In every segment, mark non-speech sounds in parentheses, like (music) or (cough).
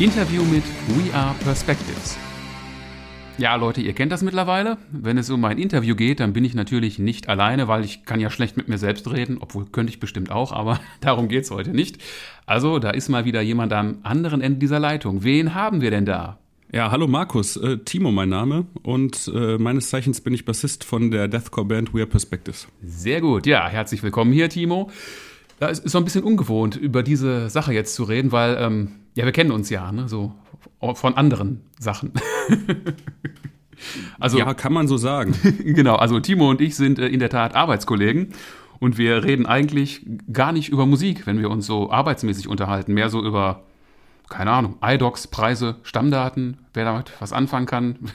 Interview mit We Are Perspectives. Ja, Leute, ihr kennt das mittlerweile. Wenn es um ein Interview geht, dann bin ich natürlich nicht alleine, weil ich kann ja schlecht mit mir selbst reden, obwohl könnte ich bestimmt auch, aber (laughs) darum geht es heute nicht. Also, da ist mal wieder jemand am anderen Ende dieser Leitung. Wen haben wir denn da? Ja, hallo Markus, äh, Timo mein Name und äh, meines Zeichens bin ich Bassist von der Deathcore-Band We Are Perspectives. Sehr gut, ja, herzlich willkommen hier, Timo. Ja, es ist so ein bisschen ungewohnt, über diese Sache jetzt zu reden, weil, ähm, ja, wir kennen uns ja, ne, so von anderen Sachen. (laughs) also, ja, kann man so sagen. (laughs) genau, also Timo und ich sind äh, in der Tat Arbeitskollegen und wir reden eigentlich gar nicht über Musik, wenn wir uns so arbeitsmäßig unterhalten, mehr so über, keine Ahnung, iDocs, Preise, Stammdaten, wer damit was anfangen kann. (laughs)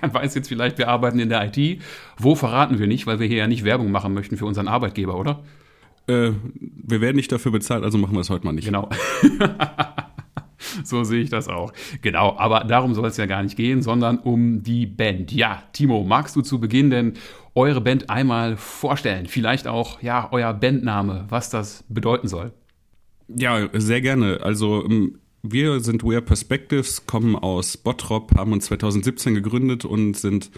weiß jetzt vielleicht, wir arbeiten in der IT. Wo verraten wir nicht, weil wir hier ja nicht Werbung machen möchten für unseren Arbeitgeber, oder? Äh, wir werden nicht dafür bezahlt, also machen wir es heute mal nicht. Genau. (laughs) so sehe ich das auch. Genau, aber darum soll es ja gar nicht gehen, sondern um die Band. Ja, Timo, magst du zu Beginn denn eure Band einmal vorstellen? Vielleicht auch, ja, euer Bandname, was das bedeuten soll? Ja, sehr gerne. Also, ähm, wir sind We Are Perspectives, kommen aus Bottrop, haben uns 2017 gegründet und sind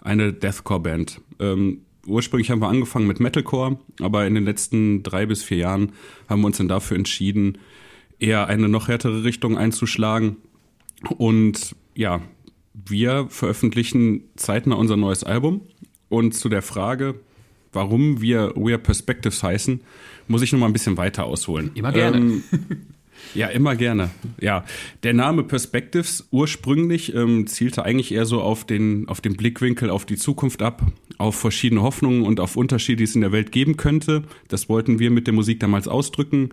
eine Deathcore-Band. Ähm, ursprünglich haben wir angefangen mit Metalcore, aber in den letzten drei bis vier Jahren haben wir uns dann dafür entschieden, eher eine noch härtere Richtung einzuschlagen. Und ja, wir veröffentlichen zeitnah unser neues Album. Und zu der Frage, warum wir We Are Perspectives heißen, muss ich noch mal ein bisschen weiter ausholen. Immer gerne. Ähm, (laughs) ja, immer gerne. Ja, der Name Perspectives ursprünglich ähm, zielte eigentlich eher so auf den, auf den Blickwinkel auf die Zukunft ab, auf verschiedene Hoffnungen und auf Unterschiede, die es in der Welt geben könnte. Das wollten wir mit der Musik damals ausdrücken.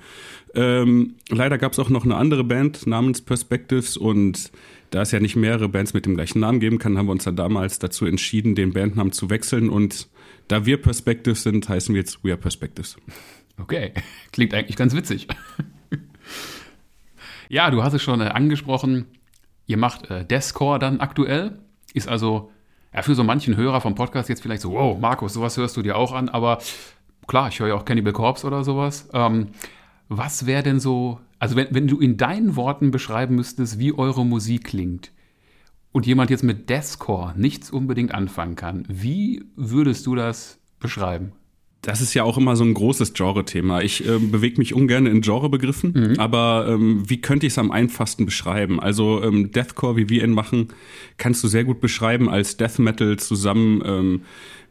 Ähm, leider gab es auch noch eine andere Band namens Perspectives und da es ja nicht mehrere Bands mit dem gleichen Namen geben kann, haben wir uns dann damals dazu entschieden, den Bandnamen zu wechseln und da wir Perspectives sind, heißen wir jetzt We Are Perspectives. Okay, (laughs) klingt eigentlich ganz witzig. (laughs) Ja, du hast es schon äh, angesprochen. Ihr macht äh, Deathcore dann aktuell. Ist also ja, für so manchen Hörer vom Podcast jetzt vielleicht so, wow, Markus, sowas hörst du dir auch an. Aber klar, ich höre ja auch Cannibal Corpse oder sowas. Ähm, was wäre denn so, also wenn, wenn du in deinen Worten beschreiben müsstest, wie eure Musik klingt und jemand jetzt mit Deathcore nichts unbedingt anfangen kann, wie würdest du das beschreiben? Das ist ja auch immer so ein großes Genre-Thema. Ich äh, bewege mich ungern in Genrebegriffen, mhm. aber ähm, wie könnte ich es am einfachsten beschreiben? Also ähm, Deathcore, wie wir ihn machen, kannst du sehr gut beschreiben als Death Metal zusammen ähm,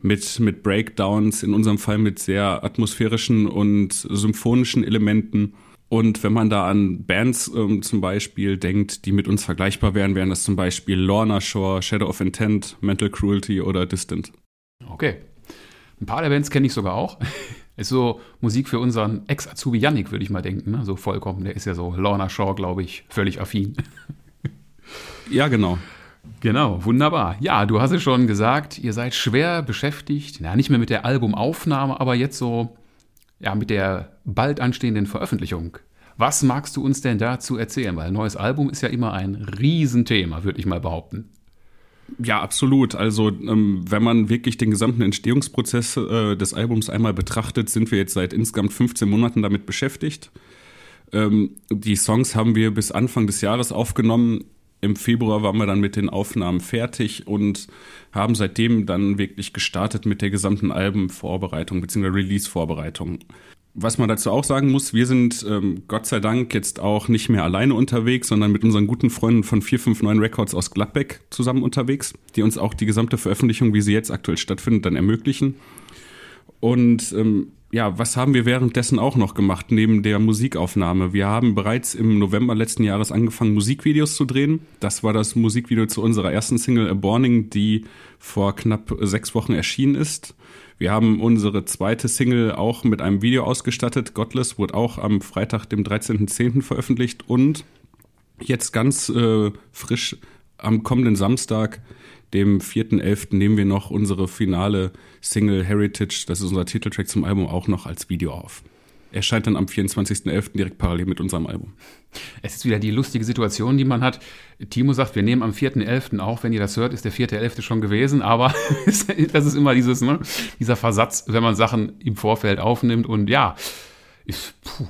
mit, mit Breakdowns, in unserem Fall mit sehr atmosphärischen und symphonischen Elementen. Und wenn man da an Bands ähm, zum Beispiel denkt, die mit uns vergleichbar wären, wären das zum Beispiel Lorna Shore, Shadow of Intent, Mental Cruelty oder Distant. Okay, ein paar der Bands kenne ich sogar auch. (laughs) Ist so Musik für unseren Ex-Azubi Yannick, würde ich mal denken. Ne? So vollkommen. Der ist ja so Lorna Shaw, glaube ich, völlig affin. (laughs) Ja, genau. Genau, wunderbar. Ja, du hast es schon gesagt, ihr seid schwer beschäftigt, na, nicht mehr mit der Albumaufnahme, aber jetzt so ja, mit der bald anstehenden Veröffentlichung. Was magst du uns denn dazu erzählen? Weil ein neues Album ist ja immer ein Riesenthema, würde ich mal behaupten. Ja, absolut. Also ähm, wenn man wirklich den gesamten Entstehungsprozess äh, des Albums einmal betrachtet, sind wir jetzt seit insgesamt 15 Monaten damit beschäftigt. Ähm, die Songs haben wir bis Anfang des Jahres aufgenommen. Im Februar waren wir dann mit den Aufnahmen fertig und haben seitdem dann wirklich gestartet mit der gesamten Albenvorbereitung bzw. Release-Vorbereitung. Was man dazu auch sagen muss, wir sind ähm, Gott sei Dank jetzt auch nicht mehr alleine unterwegs, sondern mit unseren guten Freunden von 459 Records aus Gladbeck zusammen unterwegs, die uns auch die gesamte Veröffentlichung, wie sie jetzt aktuell stattfindet, dann ermöglichen. Und ähm, ja, was haben wir währenddessen auch noch gemacht, neben der Musikaufnahme? Wir haben bereits im November letzten Jahres angefangen, Musikvideos zu drehen. Das war das Musikvideo zu unserer ersten Single A Borning, die vor knapp sechs Wochen erschienen ist. Wir haben unsere zweite Single auch mit einem Video ausgestattet. Godless wurde auch am Freitag, dem 13.10. veröffentlicht und jetzt ganz äh, frisch am kommenden Samstag, dem 4.11., nehmen wir noch unsere finale Single Heritage, das ist unser Titeltrack zum Album, auch noch als Video auf erscheint dann am 24.11. direkt parallel mit unserem Album. Es ist wieder die lustige Situation, die man hat. Timo sagt, wir nehmen am 4.11. auf. Wenn ihr das hört, ist der 4.11. schon gewesen. Aber (laughs) das ist immer dieses, ne, dieser Versatz, wenn man Sachen im Vorfeld aufnimmt. Und ja, ist, puh,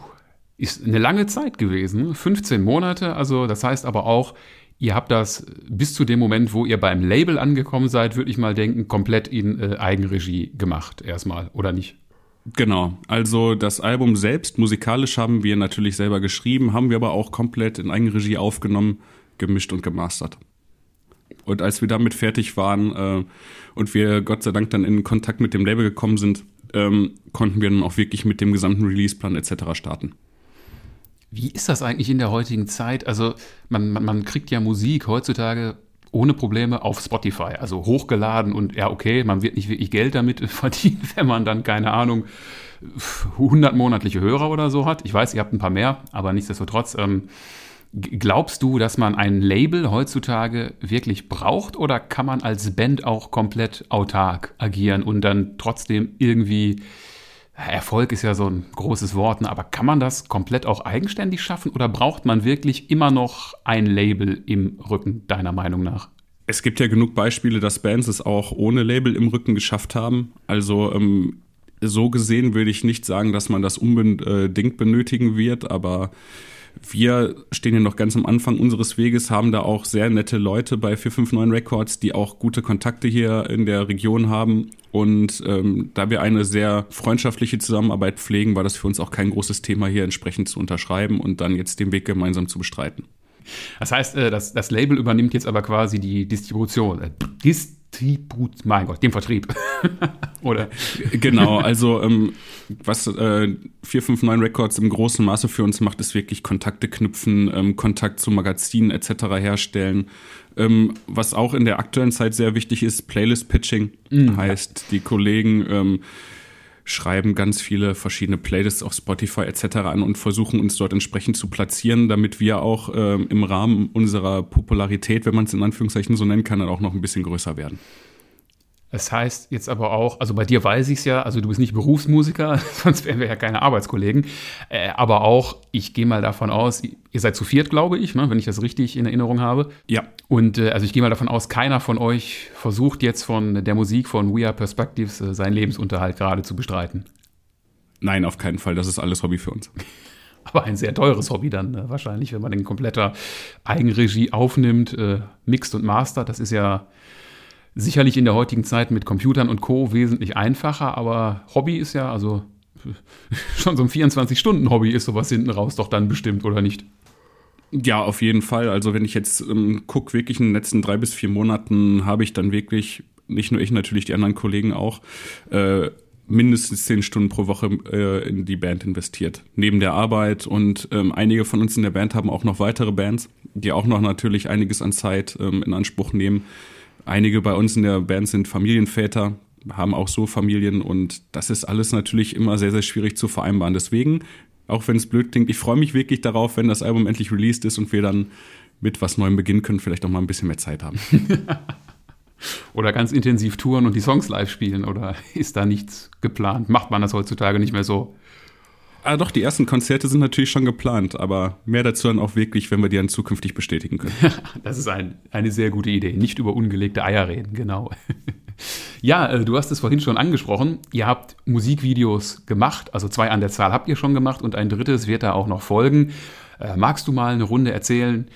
ist eine lange Zeit gewesen, 15 Monate. Also das heißt aber auch, ihr habt das bis zu dem Moment, wo ihr beim Label angekommen seid, würde ich mal denken, komplett in äh, Eigenregie gemacht erstmal, oder nicht? Genau, also das Album selbst, musikalisch haben wir natürlich selber geschrieben, haben wir aber auch komplett in Eigenregie aufgenommen, gemischt und gemastert. Und als wir damit fertig waren äh, und wir Gott sei Dank dann in Kontakt mit dem Label gekommen sind, ähm, konnten wir dann auch wirklich mit dem gesamten Releaseplan etc. starten. Wie ist das eigentlich in der heutigen Zeit? Also man, man, man kriegt ja Musik heutzutage ohne Probleme auf Spotify, also hochgeladen und ja, okay, man wird nicht wirklich Geld damit (laughs) verdienen, wenn man dann, keine Ahnung, 100 monatliche Hörer oder so hat. Ich weiß, ihr habt ein paar mehr, aber nichtsdestotrotz, ähm, glaubst du, dass man ein Label heutzutage wirklich braucht oder kann man als Band auch komplett autark agieren und dann trotzdem irgendwie Erfolg ist ja so ein großes Wort, ne? aber kann man das komplett auch eigenständig schaffen oder braucht man wirklich immer noch ein Label im Rücken, deiner Meinung nach? Es gibt ja genug Beispiele, dass Bands es auch ohne Label im Rücken geschafft haben. Also ähm, so gesehen würde ich nicht sagen, dass man das unbedingt benötigen wird, aber wir stehen ja noch ganz am Anfang unseres Weges, haben da auch sehr nette Leute bei 459 Records, die auch gute Kontakte hier in der Region haben. Und ähm, da wir eine sehr freundschaftliche Zusammenarbeit pflegen, war das für uns auch kein großes Thema, hier entsprechend zu unterschreiben und dann jetzt den Weg gemeinsam zu bestreiten. Das heißt, äh, das, das Label übernimmt jetzt aber quasi die Distribution. Äh, Distribut, mein Gott, dem Vertrieb. (laughs) Oder? Genau, also ähm, was äh, 459 Records im großen Maße für uns macht, ist wirklich Kontakte knüpfen, ähm, Kontakt zu Magazinen etc. herstellen. Ähm, was auch in der aktuellen Zeit sehr wichtig ist, Playlist-Pitching. Mhm. Heißt, die Kollegen ähm, schreiben ganz viele verschiedene Playlists auf Spotify etc. an und versuchen uns dort entsprechend zu platzieren, damit wir auch ähm, im Rahmen unserer Popularität, wenn man es in Anführungszeichen so nennen kann, dann auch noch ein bisschen größer werden. Das heißt jetzt aber auch, also bei dir weiß ich es ja, also du bist nicht Berufsmusiker, (laughs) sonst wären wir ja keine Arbeitskollegen. Äh, aber auch, ich gehe mal davon aus, ihr seid zu viert, glaube ich, ne, wenn ich das richtig in Erinnerung habe. Ja. Und äh, also ich gehe mal davon aus, keiner von euch versucht jetzt von der Musik von We Are Perspectives äh, seinen Lebensunterhalt gerade zu bestreiten. Nein, auf keinen Fall. Das ist alles Hobby für uns. (laughs) Aber ein sehr teures Hobby dann äh, wahrscheinlich, wenn man in kompletter Eigenregie aufnimmt, äh, mixt und mastert. Das ist ja Sicherlich in der heutigen Zeit mit Computern und Co. wesentlich einfacher, aber Hobby ist ja, also (laughs) schon so ein 24-Stunden-Hobby ist sowas hinten raus doch dann bestimmt, oder nicht? Ja, auf jeden Fall. Also wenn ich jetzt ähm, gucke, wirklich in den letzten drei bis vier Monaten habe ich dann wirklich, nicht nur ich, natürlich die anderen Kollegen auch, äh, mindestens zehn Stunden pro Woche äh, in die Band investiert. Neben der Arbeit und ähm, einige von uns in der Band haben auch noch weitere Bands, die auch noch natürlich einiges an Zeit ähm, in Anspruch nehmen. Einige bei uns in der Band sind Familienväter, haben auch so Familien und das ist alles natürlich immer sehr, sehr schwierig zu vereinbaren. Deswegen, auch wenn es blöd klingt, ich freue mich wirklich darauf, wenn das Album endlich released ist und wir dann mit was Neuem beginnen können, vielleicht auch mal ein bisschen mehr Zeit haben. (laughs) oder ganz intensiv touren und die Songs live spielen oder ist da nichts geplant? Macht man das heutzutage nicht mehr so? Ah, doch, die ersten Konzerte sind natürlich schon geplant, aber mehr dazu dann auch wirklich, wenn wir die dann zukünftig bestätigen können. (laughs) das ist ein, eine sehr gute Idee. Nicht über ungelegte Eier reden, genau. (laughs) ja, äh, du hast es vorhin schon angesprochen. Ihr habt Musikvideos gemacht, also zwei an der Zahl habt ihr schon gemacht und ein drittes wird da auch noch folgen. Äh, magst du mal eine Runde erzählen,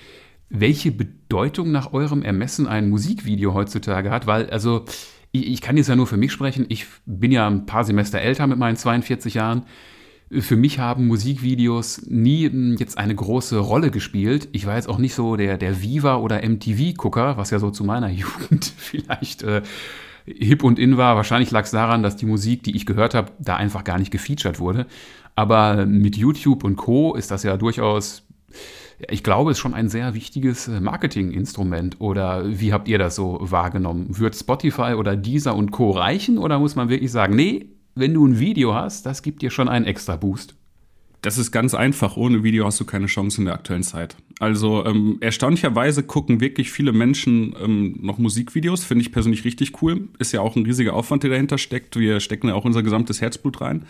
welche Bedeutung nach eurem Ermessen ein Musikvideo heutzutage hat? Weil, also, ich, ich kann jetzt ja nur für mich sprechen. Ich bin ja ein paar Semester älter mit meinen 42 Jahren für mich haben Musikvideos nie hm, jetzt eine große Rolle gespielt. Ich war jetzt auch nicht so der, der Viva- oder MTV-Gucker, was ja so zu meiner (laughs) Jugend vielleicht äh, hip und in war. Wahrscheinlich lag es daran, dass die Musik, die ich gehört habe, da einfach gar nicht gefeatured wurde. Aber mit YouTube und Co. ist das ja durchaus, ich glaube, ist schon ein sehr wichtiges äh, Marketinginstrument. Oder wie habt ihr das so wahrgenommen? Wird Spotify oder Deezer und Co. reichen? Oder muss man wirklich sagen, nee, wenn du ein Video hast, das gibt dir schon einen extra Boost. Das ist ganz einfach. Ohne Video hast du keine Chance in der aktuellen Zeit. Also ähm, erstaunlicherweise gucken wirklich viele Menschen ähm, noch Musikvideos. Finde ich persönlich richtig cool. Ist ja auch ein riesiger Aufwand, der dahinter steckt. Wir stecken ja auch unser gesamtes Herzblut rein.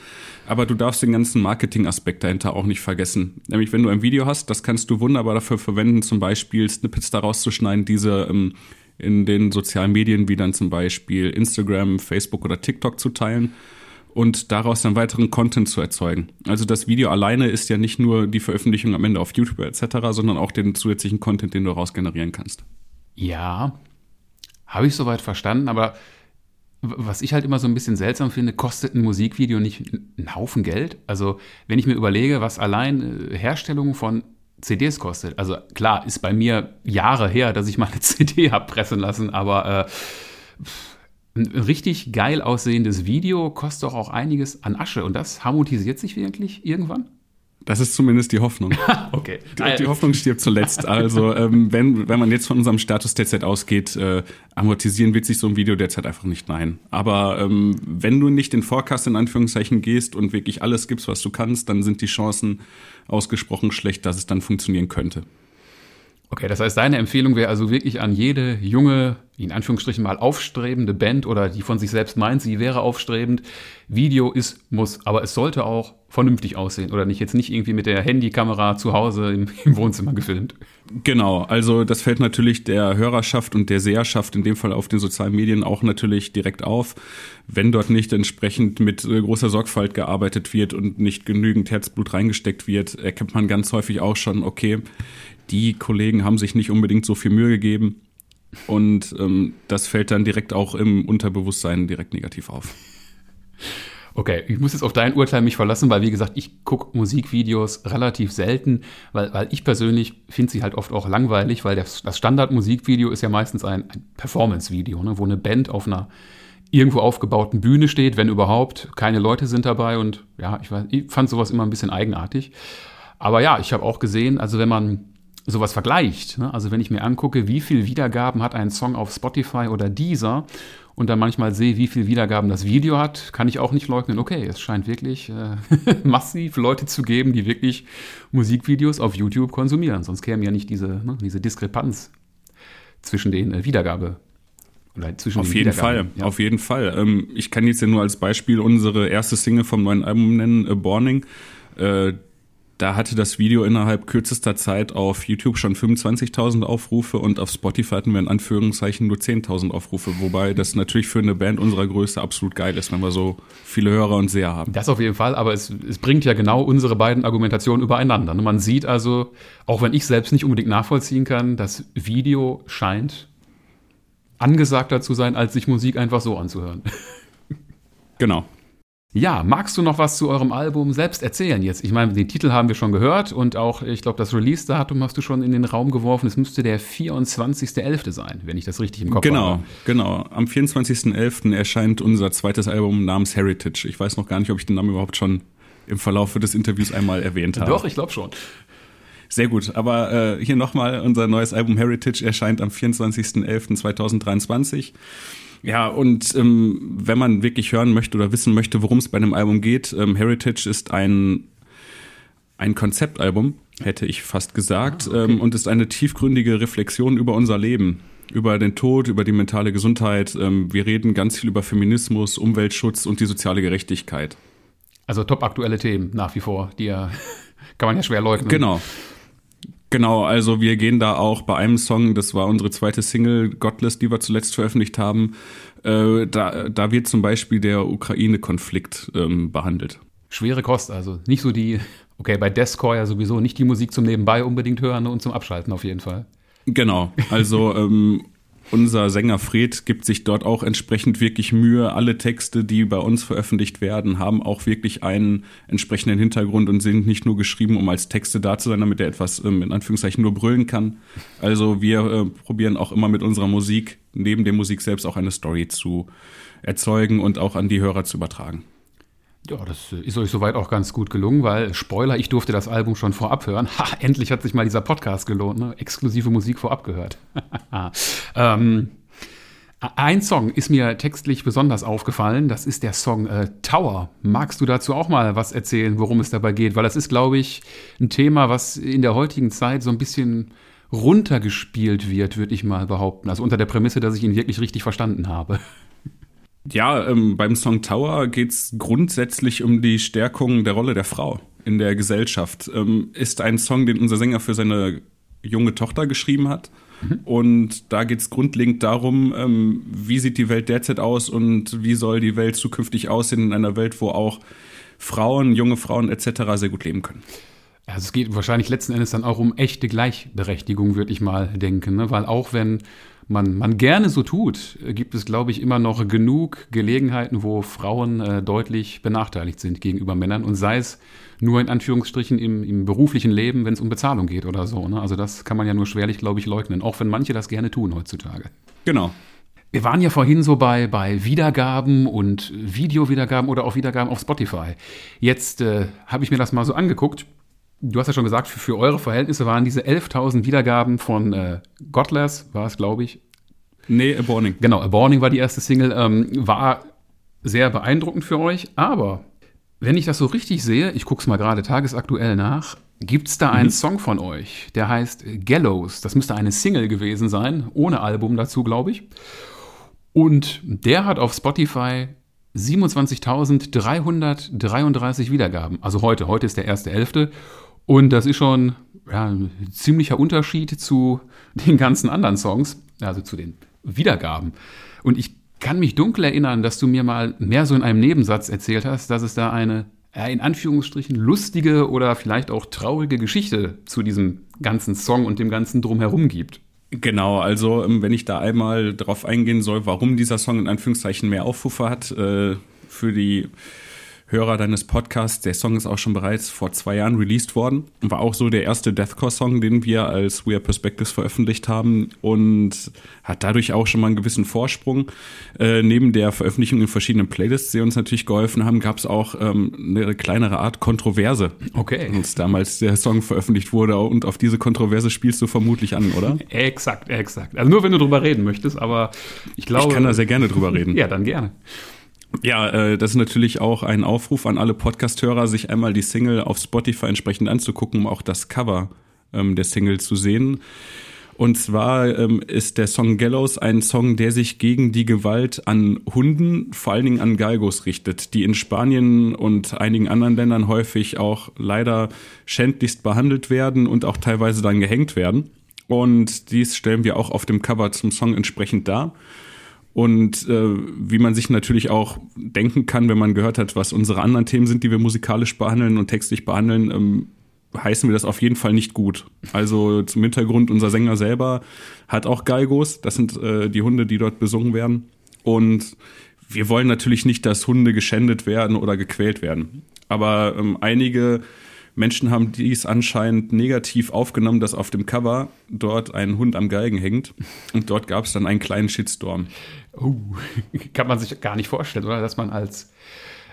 Aber du darfst den ganzen Marketing-Aspekt dahinter auch nicht vergessen. Nämlich, wenn du ein Video hast, das kannst du wunderbar dafür verwenden, zum Beispiel Snippets daraus zu schneiden, diese ähm, in den sozialen Medien wie dann zum Beispiel Instagram, Facebook oder TikTok zu teilen und daraus dann weiteren Content zu erzeugen. Also das Video alleine ist ja nicht nur die Veröffentlichung am Ende auf YouTube etc., sondern auch den zusätzlichen Content, den du daraus generieren kannst. Ja, habe ich soweit verstanden, aber was ich halt immer so ein bisschen seltsam finde, kostet ein Musikvideo nicht einen Haufen Geld? Also, wenn ich mir überlege, was allein äh, Herstellung von CDs kostet. Also klar, ist bei mir Jahre her, dass ich mal eine (laughs) CD habe pressen lassen, aber äh, ein richtig geil aussehendes Video kostet doch auch einiges an Asche und das harmonisiert sich wirklich irgendwann? Das ist zumindest die Hoffnung. (laughs) okay. Die, die, Hoffnung stirbt zuletzt. Also ähm, wenn, wenn man jetzt von unserem Status derzeit ausgeht, äh, amortisieren wird sich so ein Video derzeit einfach nicht nein. Aber ähm, wenn du nicht in Forecast in Anführungszeichen gehst und wirklich alles gibst, was du kannst, dann sind die Chancen ausgesprochen schlecht, dass es dann funktionieren könnte. Okay, das heißt, deine Empfehlung wäre also wirklich an jede junge, in Anführungsstrichen mal aufstrebende Band oder die von sich selbst meint, sie wäre aufstrebend. Video ist, muss, aber es sollte auch vernünftig aussehen oder nicht jetzt nicht irgendwie mit der Handykamera zu Hause im, (laughs) im Wohnzimmer gefilmt. Genau, also das fällt natürlich der Hörerschaft und der Seherschaft in dem Fall auf den sozialen Medien auch natürlich direkt auf, wenn dort nicht entsprechend mit äh, großer Sorgfalt gearbeitet wird und nicht genügend Herzblut reingesteckt wird, erkennt man ganz häufig auch schon, okay, die Kollegen haben sich nicht unbedingt so viel Mühe gegeben. Und ähm, das fällt dann direkt auch im Unterbewusstsein direkt negativ auf. Okay, ich muss jetzt auf dein Urteil mich verlassen, weil wie gesagt, ich gucke Musikvideos relativ selten, weil, weil ich persönlich finde sie halt oft auch langweilig, weil das, das Standard-Musikvideo ist ja meistens ein, ein Performance-Video, ne, wo eine Band auf einer irgendwo aufgebauten Bühne steht, wenn überhaupt, keine Leute sind dabei und ja, ich, weiß, ich fand sowas immer ein bisschen eigenartig. Aber ja, ich habe auch gesehen, also wenn man sowas vergleicht. Ne? Also wenn ich mir angucke, wie viel Wiedergaben hat ein Song auf Spotify oder Deezer und dann manchmal sehe, wie viel Wiedergaben das Video hat, kann ich auch nicht leugnen, okay, es scheint wirklich äh, (laughs) massiv Leute zu geben, die wirklich Musikvideos auf YouTube konsumieren. Sonst käme ja nicht diese, ne, diese Diskrepanz zwischen den äh, Wiedergabe auf jeden Fall, ja. auf jeden Fall. Ähm, ich kann jetzt ja nur als Beispiel unsere erste Single vom neuen Album nennen, A Borning. Äh, da hatte das Video innerhalb kürzester Zeit auf YouTube schon 25.000 Aufrufe und auf Spotify hatten wir in Anführungszeichen nur 10.000 Aufrufe, wobei das natürlich für eine Band unserer Größe absolut geil ist, wenn wir so viele Hörer und Seher haben. Das auf jeden Fall, aber es, es bringt ja genau unsere beiden Argumentationen übereinander. Man sieht also, auch wenn ich selbst nicht unbedingt nachvollziehen kann, das Video scheint angesagter zu sein, als sich Musik einfach so anzuhören. Genau. Ja, magst du noch was zu eurem Album selbst erzählen jetzt? Ich meine, den Titel haben wir schon gehört und auch, ich glaube, das Release-Datum hast du schon in den Raum geworfen. Es müsste der 24.11. sein, wenn ich das richtig im Kopf genau, habe. Genau, genau. Am 24.11. erscheint unser zweites Album namens Heritage. Ich weiß noch gar nicht, ob ich den Namen überhaupt schon im Verlauf des Interviews einmal erwähnt habe. Doch, ich glaube schon. Sehr gut, aber äh, hier nochmal, unser neues Album Heritage erscheint am 24.11.2023. Ja, und ähm, wenn man wirklich hören möchte oder wissen möchte, worum es bei einem Album geht, ähm, Heritage ist ein, ein Konzeptalbum, hätte ich fast gesagt, ah, okay. ähm, und ist eine tiefgründige Reflexion über unser Leben, über den Tod, über die mentale Gesundheit. Ähm, wir reden ganz viel über Feminismus, Umweltschutz und die soziale Gerechtigkeit. Also top aktuelle Themen nach wie vor, die ja, (laughs) kann man ja schwer leugnen. Genau. Genau, also wir gehen da auch bei einem Song, das war unsere zweite Single, Godless, die wir zuletzt veröffentlicht haben, äh, da, da wird zum Beispiel der Ukraine-Konflikt ähm, behandelt. Schwere Kost, also nicht so die, okay, bei Deathcore ja sowieso nicht die Musik zum Nebenbei unbedingt hören und zum Abschalten auf jeden Fall. Genau, also ähm, unser Sänger Fred gibt sich dort auch entsprechend wirklich Mühe. Alle Texte, die bei uns veröffentlicht werden, haben auch wirklich einen entsprechenden Hintergrund und sind nicht nur geschrieben, um als Texte da zu sein, damit er etwas ähm, in Anführungszeichen nur brüllen kann. Also wir äh, probieren auch immer mit unserer Musik, neben der Musik selbst, auch eine Story zu erzeugen und auch an die Hörer zu übertragen. Ja, das ist euch soweit auch ganz gut gelungen, weil Spoiler, ich durfte das Album schon vorab hören. (laughs) Ha, endlich hat sich mal dieser Podcast gelohnt, ne? Exklusive Musik vorab gehört. (laughs) ähm, ein Song ist mir textlich besonders aufgefallen. Das ist der Song äh, Tower. Magst du dazu auch mal was erzählen, worum es dabei geht? Weil das ist, glaube ich, ein Thema, was in der heutigen Zeit so ein bisschen runtergespielt wird, würde ich mal behaupten. Also unter der Prämisse, dass ich ihn wirklich richtig verstanden habe. Ja, ähm, beim Song Tower geht's grundsätzlich um die Stärkung der Rolle der Frau in der Gesellschaft. Ähm, ist ein Song, den unser Sänger für seine junge Tochter geschrieben hat. Mhm. Und da geht es grundlegend darum, ähm, wie sieht die Welt derzeit aus und wie soll die Welt zukünftig aussehen in einer Welt, wo auch Frauen, junge Frauen etc. sehr gut leben können. Also es geht wahrscheinlich letzten Endes dann auch um echte Gleichberechtigung, würde ich mal denken. Ne? Weil auch wenn man, man gerne so tut, gibt es, glaube ich, immer noch genug Gelegenheiten, wo Frauen äh, deutlich benachteiligt sind gegenüber Männern. Und sei es nur in Anführungsstrichen im, im beruflichen Leben, wenn es um Bezahlung geht oder so. Ne? Also das kann man ja nur schwerlich, glaube ich, leugnen, auch wenn manche das gerne tun heutzutage. Genau. Wir waren ja vorhin so bei, bei Wiedergaben und Videowiedergaben oder auch Wiedergaben auf Spotify. Jetzt äh, habe ich mir das mal so angeguckt. Du hast ja schon gesagt, für, für eure Verhältnisse waren diese 11.000 Wiedergaben von äh, Godless, war es, glaube ich. Nee, A Borning. Genau, A Borning war die erste Single, ähm, war sehr beeindruckend für euch, aber wenn ich das so richtig sehe, ich gucke es mal gerade tagesaktuell nach, gibt es da einen mhm. Song von euch, der heißt Gallows. Das müsste eine Single gewesen sein, ohne Album dazu, glaube ich. Und der hat auf Spotify 27.333 Wiedergaben. Also heute, heute ist der 1.11. Und das ist schon ja, ein ziemlicher Unterschied zu (laughs) den ganzen anderen Songs, also zu den Wiedergaben. Und ich kann mich dunkel erinnern, dass du mir mal mehr so in einem Nebensatz erzählt hast, dass es da eine in Anführungsstrichen lustige oder vielleicht auch traurige Geschichte zu diesem ganzen Song und dem ganzen drumherum gibt. Genau, also ähm, wenn ich da einmal drauf eingehen soll, warum dieser Song in Anführungszeichen mehr Aufrufe hat, äh, für die Hörer deines Podcasts. Der Song ist auch schon bereits vor zwei Jahren released worden. War auch so der erste Deathcore-Song, den wir als We Are Perspectives veröffentlicht haben und hat dadurch auch schon mal einen gewissen Vorsprung. Äh, neben der Veröffentlichung in verschiedenen Playlists, die uns natürlich geholfen haben, gab es auch ähm, eine kleinere Art Kontroverse. Okay. Als damals der Song veröffentlicht wurde und auf diese Kontroverse spielst du vermutlich an, oder? exakt, exakt. Also nur wenn du drüber reden möchtest, aber ich glaube. Ich kann da sehr gerne drüber reden. ja, dann gerne. Ja, äh, das ist natürlich auch ein Aufruf an alle Podcast-Hörer, sich einmal die Single auf Spotify entsprechend anzugucken, um auch das Cover ähm, der Single zu sehen. Und zwar ähm, ist der Song Gallows ein Song, der sich gegen die Gewalt an Hunden, vor allen Dingen an Galgos richtet, die in Spanien und einigen anderen Ländern häufig auch leider schändlichst behandelt werden und auch teilweise dann gehängt werden. Und dies stellen wir auch auf dem Cover zum Song entsprechend dar. Und äh, wie man sich natürlich auch denken kann, wenn man gehört hat, was unsere anderen Themen sind, die wir musikalisch behandeln und textlich behandeln, ähm, heißen wir das auf jeden Fall nicht gut. Also zum Hintergrund, unser Sänger selber hat auch Galgos, das sind äh, die Hunde, die dort besungen werden. Und wir wollen natürlich nicht, dass Hunde geschändet werden oder gequält werden. Aber ähm, einige Menschen haben dies anscheinend negativ aufgenommen, dass auf dem Cover dort ein Hund am Galgen hängt. Und dort gab es dann einen kleinen Shitstorm. Oh, (laughs) kann man sich gar nicht vorstellen, oder? Dass man als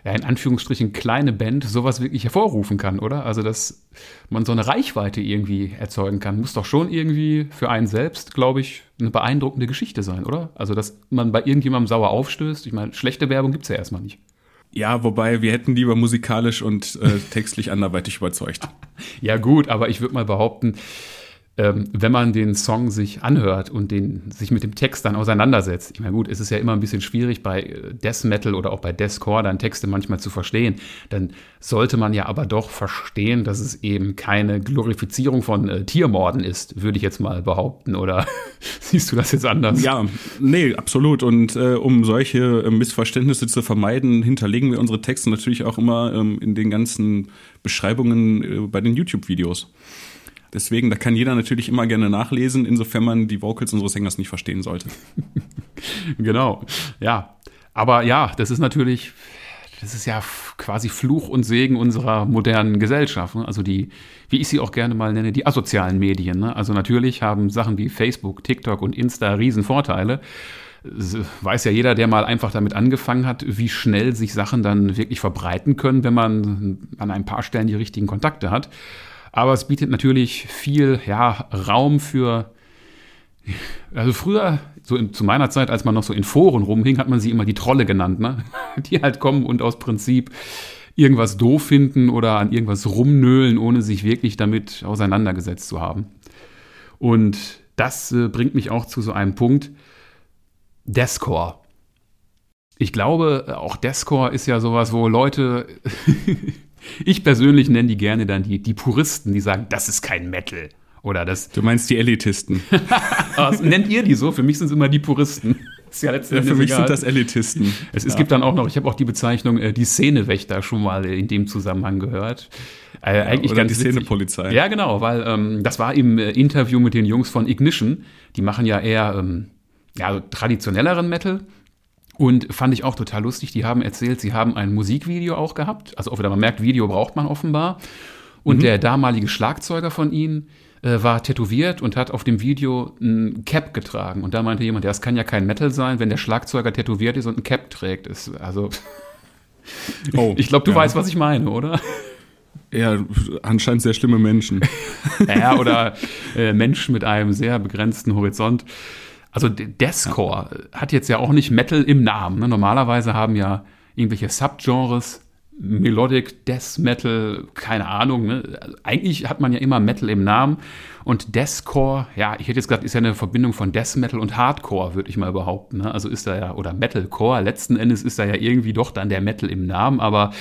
ja, in Anführungsstrichen kleine Band sowas wirklich hervorrufen kann, oder? Also, dass man so eine Reichweite irgendwie erzeugen kann, muss doch schon irgendwie für einen selbst, glaube ich, eine beeindruckende Geschichte sein, oder? Also, dass man bei irgendjemandem sauer aufstößt. Ich meine, schlechte Werbung gibt es ja erstmal nicht. Ja, wobei wir hätten lieber musikalisch und äh, textlich anderweitig überzeugt. (laughs) Ja, gut, aber ich würde mal behaupten, ähm, wenn man den Song sich anhört und den, sich mit dem Text dann auseinandersetzt. Ich meine, gut, es ist ja immer ein bisschen schwierig bei äh, Death Metal oder auch bei Deathcore dann Texte manchmal zu verstehen. Dann sollte man ja aber doch verstehen, dass es eben keine Glorifizierung von äh, Tiermorden ist, würde ich jetzt mal behaupten. Oder (laughs) siehst du das jetzt anders? Ja, nee, absolut. Und äh, um solche äh, Missverständnisse zu vermeiden, hinterlegen wir unsere Texte natürlich auch immer ähm, in den ganzen Beschreibungen äh, bei den YouTube-Videos. Deswegen, da kann jeder natürlich immer gerne nachlesen, insofern man die Vocals unseres Sängers nicht verstehen sollte. (laughs) genau, ja. Aber ja, das ist natürlich, das ist ja quasi Fluch und Segen unserer modernen Gesellschaft. Ne? Also die, wie ich sie auch gerne mal nenne, die asozialen Medien. Ne? Also natürlich haben Sachen wie Facebook, TikTok und Insta Riesenvorteile. Weiß ja jeder, der mal einfach damit angefangen hat, wie schnell sich Sachen dann wirklich verbreiten können, wenn man an ein paar Stellen die richtigen Kontakte hat. Aber es bietet natürlich viel ja, Raum für. Also früher, so in, zu meiner Zeit, als man noch so in Foren rumhing, hat man sie immer die Trolle genannt, ne? (laughs) Die halt kommen und aus Prinzip irgendwas doof finden oder an irgendwas rumnöhlen, ohne sich wirklich damit auseinandergesetzt zu haben. Und das äh, bringt mich auch zu so einem Punkt. Descore. Ich glaube, auch Descore ist ja sowas, wo Leute (laughs) Ich persönlich nenne die gerne dann die, die Puristen, die sagen, das ist kein Metal. Oder das. Du meinst die Elitisten. (laughs) Was nennt ihr die so? Für mich sind es immer die Puristen. Ist ja ja, Für mich egal. sind das Elitisten. Es, es ja. gibt dann auch noch, ich habe auch die Bezeichnung, äh, die Szenewächter schon mal in dem Zusammenhang gehört. Äh, eigentlich oder ganz die Szenepolizei. Ja, genau, weil ähm, das war im äh, Interview mit den Jungs von Ignition. Die machen ja eher ähm, ja, traditionelleren Metal. Und fand ich auch total lustig. Die haben erzählt, sie haben ein Musikvideo auch gehabt. Also auch wieder, man merkt, Video braucht man offenbar. Und mhm. der damalige Schlagzeuger von ihnen äh, war tätowiert und hat auf dem Video ein Cap getragen. Und da meinte jemand, ja, das kann ja kein Metal sein, wenn der Schlagzeuger tätowiert ist und ein Cap trägt. Ist, also, (laughs) oh, (laughs) ich glaube, du ja. weißt, was ich meine, oder? Ja, anscheinend sehr schlimme Menschen. (laughs) ja, oder äh, Menschen mit einem sehr begrenzten Horizont. Also Deathcore ja. hat jetzt ja auch nicht Metal im Namen. Ne? Normalerweise haben ja irgendwelche Subgenres Melodic Death Metal, keine Ahnung. Ne? Also eigentlich hat man ja immer Metal im Namen. Und Deathcore, ja, ich hätte jetzt gesagt, ist ja eine Verbindung von Death Metal und Hardcore, würde ich mal behaupten. Ne? Also ist da ja, oder Metalcore, letzten Endes ist da ja irgendwie doch dann der Metal im Namen. Aber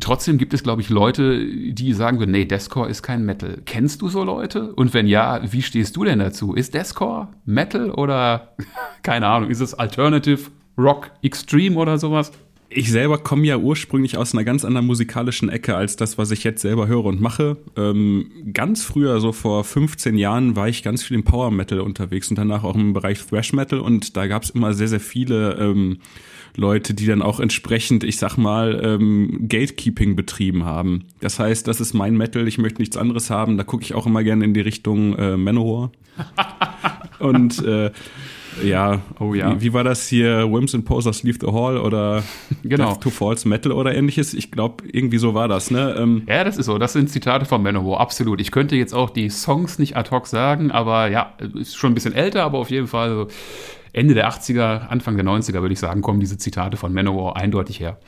trotzdem gibt es, glaube ich, Leute, die sagen würden, nee, Deathcore ist kein Metal. Kennst du so Leute? Und wenn ja, wie stehst du denn dazu? Ist Deathcore Metal oder, (laughs) keine Ahnung, ist es Alternative Rock Extreme oder sowas? ich selber komme ja ursprünglich aus einer ganz anderen musikalischen Ecke als das, was ich jetzt selber höre und mache. Ähm, ganz früher, so vor 15 Jahren, war ich ganz viel im Power Metal unterwegs und danach auch im Bereich Thrash Metal und da gab es immer sehr, sehr viele ähm, Leute, die dann auch entsprechend, ich sag mal, ähm, Gatekeeping betrieben haben. Das heißt, das ist mein Metal, ich möchte nichts anderes haben. Da gucke ich auch immer gerne in die Richtung äh, Manowar. (laughs) und äh, ja, oh ja. Wie, wie, war das hier? Wims and Posers Leave the Hall oder genau. Death to Falls Metal oder ähnliches? Ich glaube, irgendwie so war das, ne? Ähm, ja, das ist so. Das sind Zitate von Manowar, absolut. Ich könnte jetzt auch die Songs nicht ad hoc sagen, aber ja, ist schon ein bisschen älter, aber auf jeden Fall so Ende der 80er, Anfang der 90er, würde ich sagen, kommen diese Zitate von Manowar eindeutig her.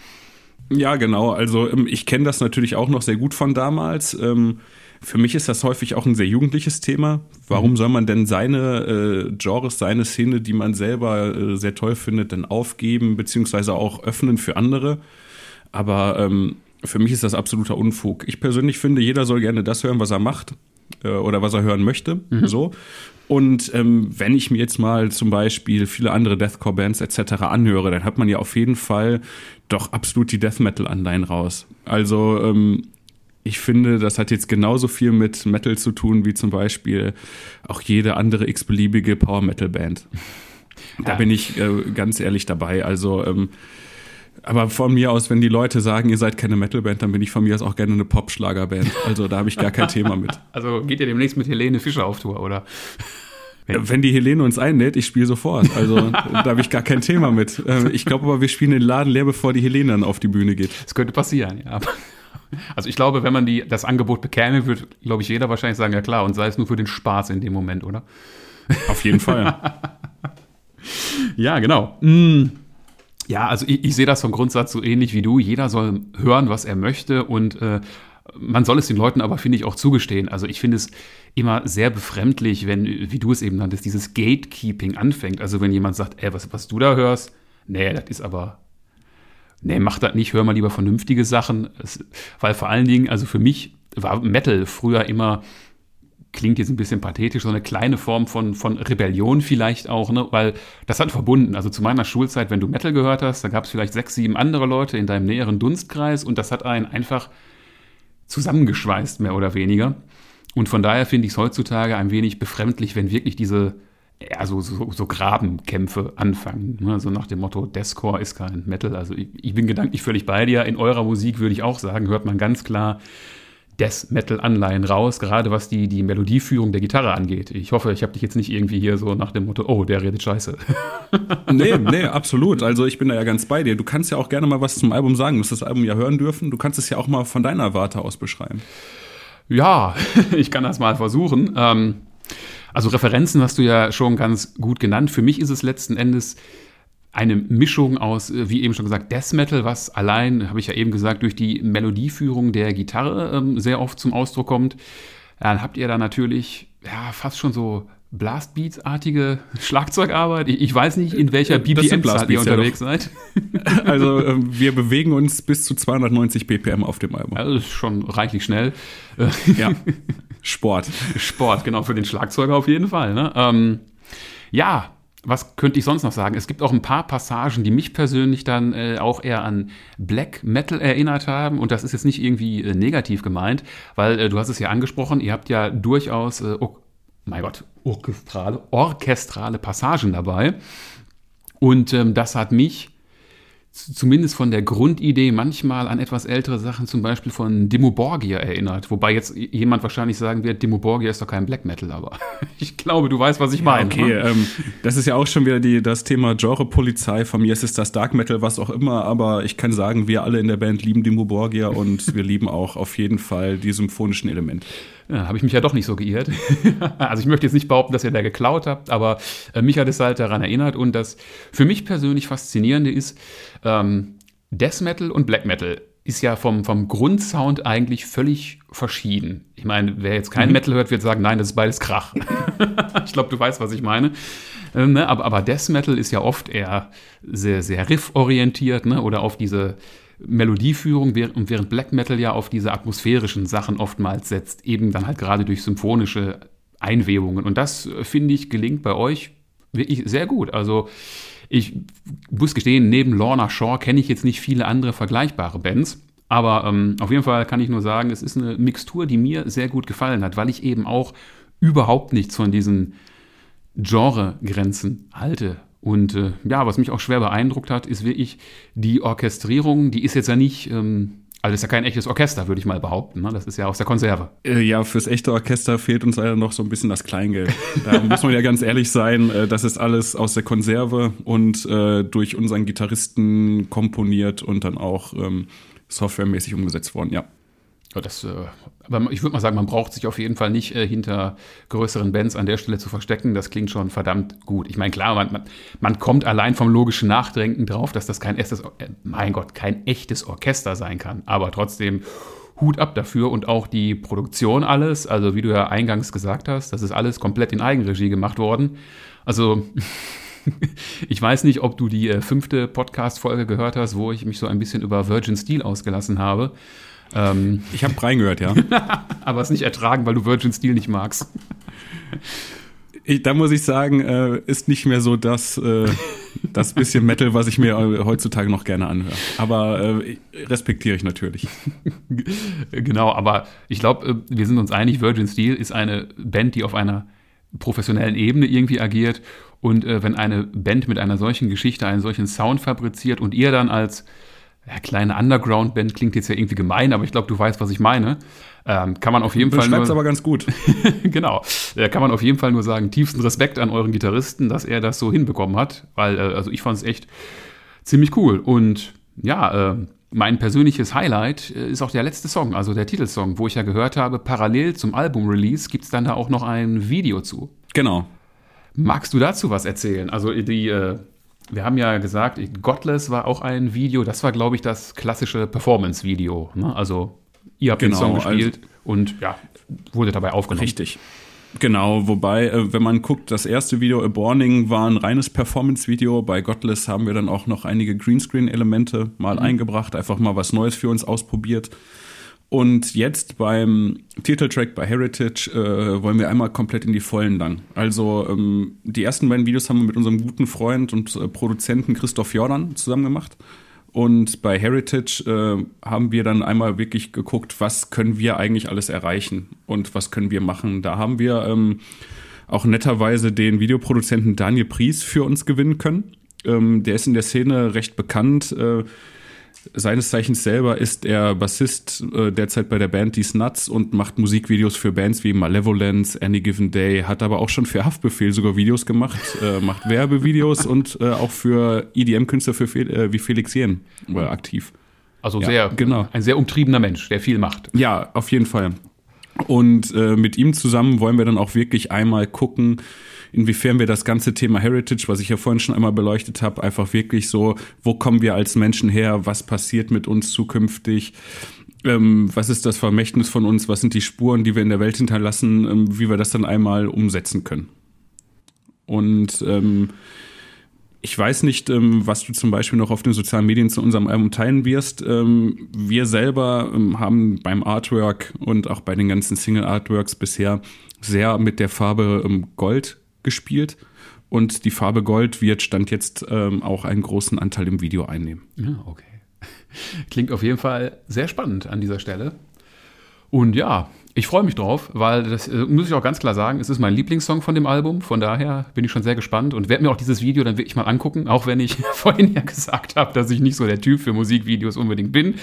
Ja, genau. Also ähm, ich kenne das natürlich auch noch sehr gut von damals. Ähm, für mich ist das häufig auch ein sehr jugendliches Thema. Warum mhm. soll man denn seine äh, Genres, seine Szene, die man selber äh, sehr toll findet, dann aufgeben, beziehungsweise auch öffnen für andere? Aber ähm, für mich ist das absoluter Unfug. Ich persönlich finde, jeder soll gerne das hören, was er macht äh, oder was er hören möchte. Mhm. So. Und ähm, wenn ich mir jetzt mal zum Beispiel viele andere Deathcore-Bands etc. anhöre, dann hat man ja auf jeden Fall doch absolut die Death Metal-Anleihen raus. Also ähm, ich finde, das hat jetzt genauso viel mit Metal zu tun wie zum Beispiel auch jede andere x-beliebige Power-Metal-Band. Da ja. bin ich äh, ganz ehrlich dabei. Also, ähm, aber von mir aus, wenn die Leute sagen, ihr seid keine Metal-Band, dann bin ich von mir aus auch gerne eine Pop-Schlager-Band. Also da habe ich gar kein Thema mit. (laughs) Also geht ihr demnächst mit Helene Fischer auf Tour, oder? Wenn, wenn die Helene uns einlädt, ich spiele sofort. Also da habe ich gar kein Thema mit. Ähm, ich glaube aber, wir spielen den Laden leer, bevor die Helene dann auf die Bühne geht. Das könnte passieren, ja. Also ich glaube, wenn man die, das Angebot bekäme, würde, glaube ich, jeder wahrscheinlich sagen, ja klar, und sei es nur für den Spaß in dem Moment, oder? Auf jeden Fall. (laughs) ja, genau. Mm. Ja, also ich, ich, sehe das vom Grundsatz so ähnlich wie du. Jeder soll hören, was er möchte und äh, man soll es den Leuten aber, finde ich, auch zugestehen. Also ich finde es immer sehr befremdlich, wenn, wie du es eben nanntest, dieses Gatekeeping anfängt. Also wenn jemand sagt, ey, was, was du da hörst, nee, das ist aber nee, mach das nicht, hör mal lieber vernünftige Sachen. Es, weil vor allen Dingen, also für mich war Metal früher immer, klingt jetzt ein bisschen pathetisch, so eine kleine Form von, von Rebellion vielleicht auch, ne? weil das hat verbunden. Also zu meiner Schulzeit, wenn du Metal gehört hast, da gab es vielleicht sechs, sieben andere Leute in deinem näheren Dunstkreis und das hat einen einfach zusammengeschweißt, mehr oder weniger. Und von daher finde ich es heutzutage ein wenig befremdlich, wenn wirklich diese ja, so, so, so Grabenkämpfe anfangen. Ne? So nach dem Motto, Deathcore ist kein Metal. Also ich, ich, bin gedanklich völlig bei dir. In eurer Musik würde ich auch sagen, hört man ganz klar Death Metal-Anleihen raus, gerade was die, die Melodieführung der Gitarre angeht. Ich hoffe, ich habe dich jetzt nicht irgendwie hier so nach dem Motto, oh, der redet scheiße. (laughs) nee, nee, absolut. Also ich bin da ja ganz bei dir. Du kannst ja auch gerne mal was zum Album sagen. Du musst das Album ja hören dürfen. Du kannst es ja auch mal von deiner Warte aus beschreiben. Ja, (laughs) ich kann das mal versuchen. Ähm, also Referenzen hast du ja schon ganz gut genannt. Für mich ist es letzten Endes eine Mischung aus, äh, wie eben schon gesagt, Death Metal, was allein, habe ich ja eben gesagt, durch die Melodieführung der Gitarre ähm, sehr oft zum Ausdruck kommt. Dann habt ihr da natürlich ja fast schon so Blastbeats-artige (laughs) Schlagzeugarbeit. Ich, ich, weiß nicht, in welcher BPM-Zahl ihr unterwegs ja seid. (laughs) also äh, wir bewegen uns bis zu 290 BPM auf dem Album. Also das ist schon reichlich schnell. (laughs) ja, Sport. Sport, genau, für den Schlagzeuger auf jeden Fall. Ne? Ähm, ja, was könnte ich sonst noch sagen? Es gibt auch ein paar Passagen, die mich persönlich dann äh, auch eher an Black Metal erinnert haben. Und das ist jetzt nicht irgendwie äh, negativ gemeint, weil äh, du hast es ja angesprochen, ihr habt ja durchaus äh, mein Gott, orchestrale, orchestrale Passagen dabei. Und ähm, das hat mich zumindest von der Grundidee manchmal an etwas ältere Sachen, zum Beispiel von Dimo Borgia erinnert. Wobei jetzt jemand wahrscheinlich sagen wird, Dimo Borgia ist doch kein Black Metal, aber (laughs) ich glaube, du weißt, was ich meine. Ja, okay, ne? ähm, das ist ja auch schon wieder die, das Thema Genre-Polizei. Von mir ist es das Dark Metal, was auch immer, aber ich kann sagen, wir alle in der Band lieben Dimo Borgia und wir lieben auch auf jeden Fall die symphonischen Elemente. Ja, habe ich mich ja doch nicht so geirrt. (laughs) also ich möchte jetzt nicht behaupten, dass ihr da geklaut habt, aber äh, mich hat es halt daran erinnert und das für mich persönlich Faszinierende ist, ähm, Death Metal und Black Metal ist ja vom, vom Grundsound eigentlich völlig verschieden. Ich meine, wer jetzt kein mhm. Metal hört, wird sagen, nein, das ist beides Krach. (laughs) ich glaube, du weißt, was ich meine. Ähm, ne? aber, aber Death Metal ist ja oft eher sehr, sehr rifforientiert ne? oder auf diese Melodieführung und während Black Metal ja auf diese atmosphärischen Sachen oftmals setzt, eben dann halt gerade durch symphonische Einwebungen. Und das, äh, finde ich, gelingt bei euch wirklich sehr gut. Also ich muss gestehen, neben Lorna Shaw kenne ich jetzt nicht viele andere vergleichbare Bands. Aber ähm, auf jeden Fall kann ich nur sagen, es ist eine Mixtur, die mir sehr gut gefallen hat, weil ich eben auch überhaupt nichts von diesen Genregrenzen halte. Und äh, ja, was mich auch schwer beeindruckt hat, ist wirklich die Orchestrierung. Die ist jetzt ja nicht, ähm, also ist ja kein echtes Orchester, würde ich mal behaupten. Ne? Das ist ja aus der Konserve. Äh, ja, fürs echte Orchester fehlt uns leider noch so ein bisschen das Kleingeld. Da (laughs) muss man ja ganz ehrlich sein, äh, das ist alles aus der Konserve und äh, durch unseren Gitarristen komponiert und dann auch ähm, softwaremäßig umgesetzt worden, ja. Ja, das, äh, aber ich würde mal sagen, man braucht sich auf jeden Fall nicht äh, hinter größeren Bands an der Stelle zu verstecken. Das klingt schon verdammt gut. Ich meine, klar, man, man, man, kommt allein vom logischen Nachdenken drauf, dass das kein echtes, äh, mein Gott, kein echtes Orchester sein kann. Aber trotzdem Hut ab dafür und auch die Produktion alles. Also wie du ja eingangs gesagt hast, das ist alles komplett in Eigenregie gemacht worden. Also (laughs) ich weiß nicht, ob du die äh, fünfte Podcast-Folge gehört hast, wo ich mich so ein bisschen über Virgin Steel ausgelassen habe. Ähm, ich habe reingehört, ja. (laughs) aber es nicht ertragen, weil du Virgin Steel nicht magst. Ich, da muss ich sagen, äh, ist nicht mehr so das, äh, das bisschen Metal, was ich mir heutzutage noch gerne anhöre. Aber äh, respektiere ich natürlich. (laughs) genau, aber ich glaube, äh, wir sind uns einig, Virgin Steel ist eine Band, die auf einer professionellen Ebene irgendwie agiert. Und äh, wenn eine Band mit einer solchen Geschichte einen solchen Sound fabriziert und ihr dann als ja, kleine Underground-Band klingt jetzt ja irgendwie gemein, aber ich glaube, du weißt, was ich meine. Ähm, kann man auf jeden du Fall. Nur, aber ganz gut. (laughs) genau. Äh, kann man auf jeden Fall nur sagen, tiefsten Respekt an euren Gitarristen, dass er das so hinbekommen hat, weil, äh, also ich fand es echt ziemlich cool. Und ja, äh, mein persönliches Highlight äh, ist auch der letzte Song, also der Titelsong, wo ich ja gehört habe, parallel zum Album-Release gibt es dann da auch noch ein Video zu. Genau. Magst du dazu was erzählen? Also die, äh, wir haben ja gesagt, Godless war auch ein Video, das war, glaube ich, das klassische Performance-Video. Ne? Also ihr habt genau, den Song gespielt also, und ja, wurde dabei aufgenommen. Richtig. Genau, wobei, äh, wenn man guckt, das erste Video, A Borning, war ein reines Performance-Video. Bei Godless haben wir dann auch noch einige Greenscreen-Elemente mal mhm. eingebracht, einfach mal was Neues für uns ausprobiert. Und jetzt beim Titeltrack bei Heritage äh, wollen wir einmal komplett in die Vollen lang. Also ähm, die ersten beiden Videos haben wir mit unserem guten Freund und äh, Produzenten Christoph Jordan zusammen gemacht. Und bei Heritage äh, haben wir dann einmal wirklich geguckt, was können wir eigentlich alles erreichen und was können wir machen. Da haben wir ähm, auch netterweise den Videoproduzenten Daniel Pries für uns gewinnen können. Ähm, der ist in der Szene recht bekannt. Äh, seines Zeichens selber ist er Bassist äh, derzeit bei der Band These Nuts und macht Musikvideos für Bands wie Malevolence, Any Given Day, hat aber auch schon für Haftbefehl sogar Videos gemacht, äh, macht Werbevideos und äh, auch für EDM-Künstler für Fel äh, wie Felix Jen aktiv. Also ja, sehr, genau. ein sehr umtriebener Mensch, der viel macht. Ja, auf jeden Fall. Und äh, mit ihm zusammen wollen wir dann auch wirklich einmal gucken, inwiefern wir das ganze Thema Heritage, was ich ja vorhin schon einmal beleuchtet habe, einfach wirklich so, wo kommen wir als Menschen her, was passiert mit uns zukünftig, ähm, was ist das Vermächtnis von uns, was sind die Spuren, die wir in der Welt hinterlassen, ähm, wie wir das dann einmal umsetzen können. Und ähm, ich weiß nicht, ähm, was du zum Beispiel noch auf den sozialen Medien zu unserem Album teilen wirst. Ähm, wir selber ähm, haben beim Artwork und auch bei den ganzen Single-Artworks bisher sehr mit der Farbe Gold gespielt. Und die Farbe Gold wird Stand jetzt ähm, auch einen großen Anteil im Video einnehmen. Ja, okay. (laughs) Klingt auf jeden Fall sehr spannend an dieser Stelle. Und ja, ich freue mich drauf, weil das äh, muss ich auch ganz klar sagen, es ist mein Lieblingssong von dem Album. Von daher bin ich schon sehr gespannt und werde mir auch dieses Video dann wirklich mal angucken, (laughs) auch wenn ich (laughs) vorhin ja gesagt habe, dass ich nicht so der Typ für Musikvideos unbedingt bin.